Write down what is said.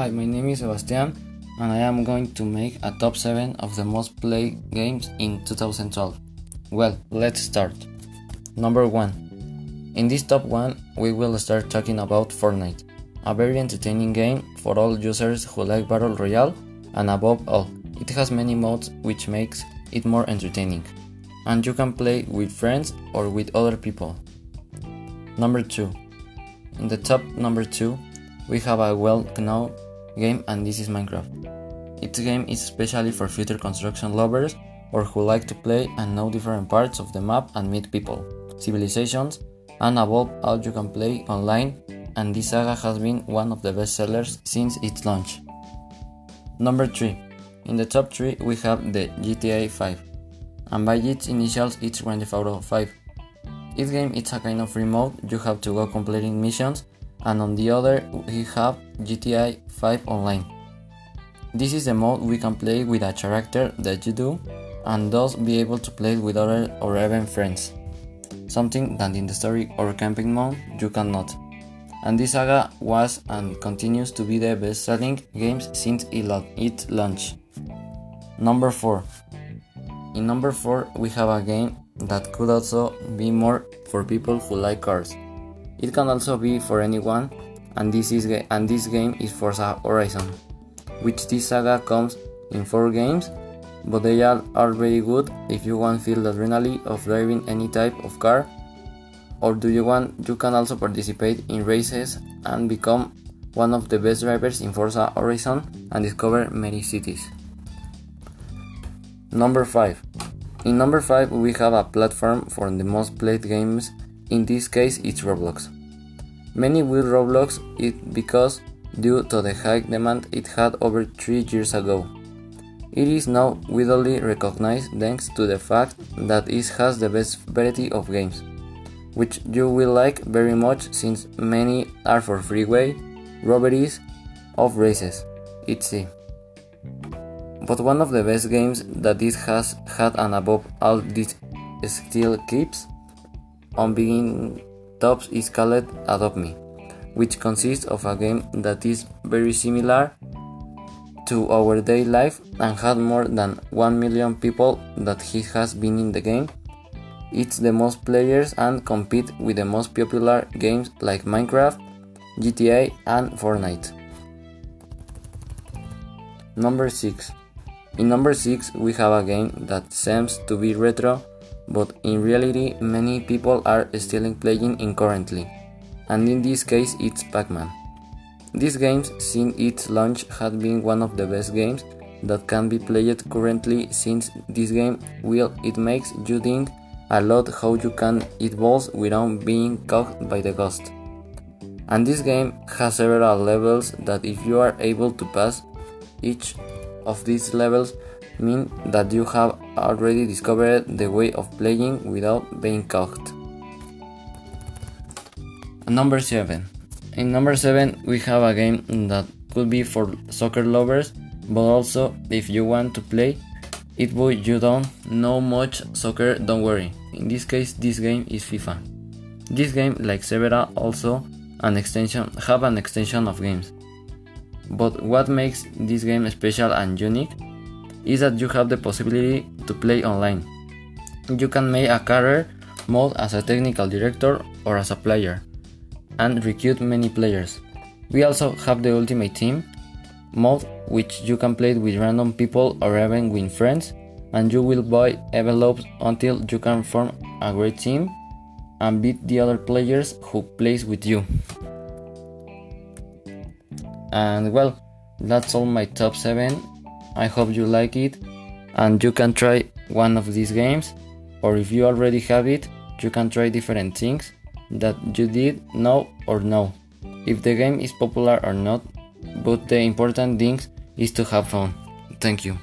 Hi, my name is Sebastian and I am going to make a top 7 of the most played games in 2012. Well, let's start. Number 1. In this top 1, we will start talking about Fortnite, a very entertaining game for all users who like Battle Royale and above all, it has many modes which makes it more entertaining. And you can play with friends or with other people. Number 2. In the top number 2, we have a well-known game and this is Minecraft. Its game is especially for future construction lovers or who like to play and know different parts of the map and meet people, civilizations, and above all you can play online and this saga has been one of the best sellers since its launch. Number 3. In the top 3 we have the GTA 5 and by its initials it's Grand Theft Auto 5. This game is a kind of free mode, you have to go completing missions and on the other we have GTA 5 Online. This is the mode we can play with a character that you do and thus be able to play with other or even friends. Something that in the story or camping mode you cannot. And this saga was and continues to be the best selling games since its launch. Number 4. In number 4 we have a game that could also be more for people who like cars. It can also be for anyone, and this is and this game is Forza Horizon, which this saga comes in four games, but they all are very good if you want feel the adrenaline of driving any type of car, or do you want you can also participate in races and become one of the best drivers in Forza Horizon and discover many cities. Number 5. In number 5 we have a platform for the most played games in this case, it's Roblox. Many will Roblox it because due to the high demand it had over 3 years ago. It is now widely recognized thanks to the fact that it has the best variety of games, which you will like very much since many are for freeway, robberies, of races, etc. But one of the best games that it has had and above all this still keeps on being tops is called Adopt Me, which consists of a game that is very similar to our day life and had more than 1 million people that he has been in the game. It's the most players and compete with the most popular games like Minecraft, GTA and Fortnite. Number 6. In number 6 we have a game that seems to be retro but in reality many people are still playing it currently, and in this case it's Pac-Man. This game since its launch has been one of the best games that can be played currently since this game will it makes you think a lot how you can eat balls without being caught by the ghost. And this game has several levels that if you are able to pass each of these levels mean that you have already discovered the way of playing without being caught. Number 7. In number 7 we have a game that could be for soccer lovers but also if you want to play it but you don't know much soccer don't worry. In this case this game is FIFA. This game like several also an extension have an extension of games. But what makes this game special and unique is that you have the possibility to play online. You can make a career mode as a technical director or as a player and recruit many players. We also have the Ultimate Team mode which you can play with random people or even with friends and you will buy envelopes until you can form a great team and beat the other players who plays with you. And well, that's all my top 7 I hope you like it and you can try one of these games or if you already have it, you can try different things that you did know or know. If the game is popular or not, but the important thing is to have fun. Thank you.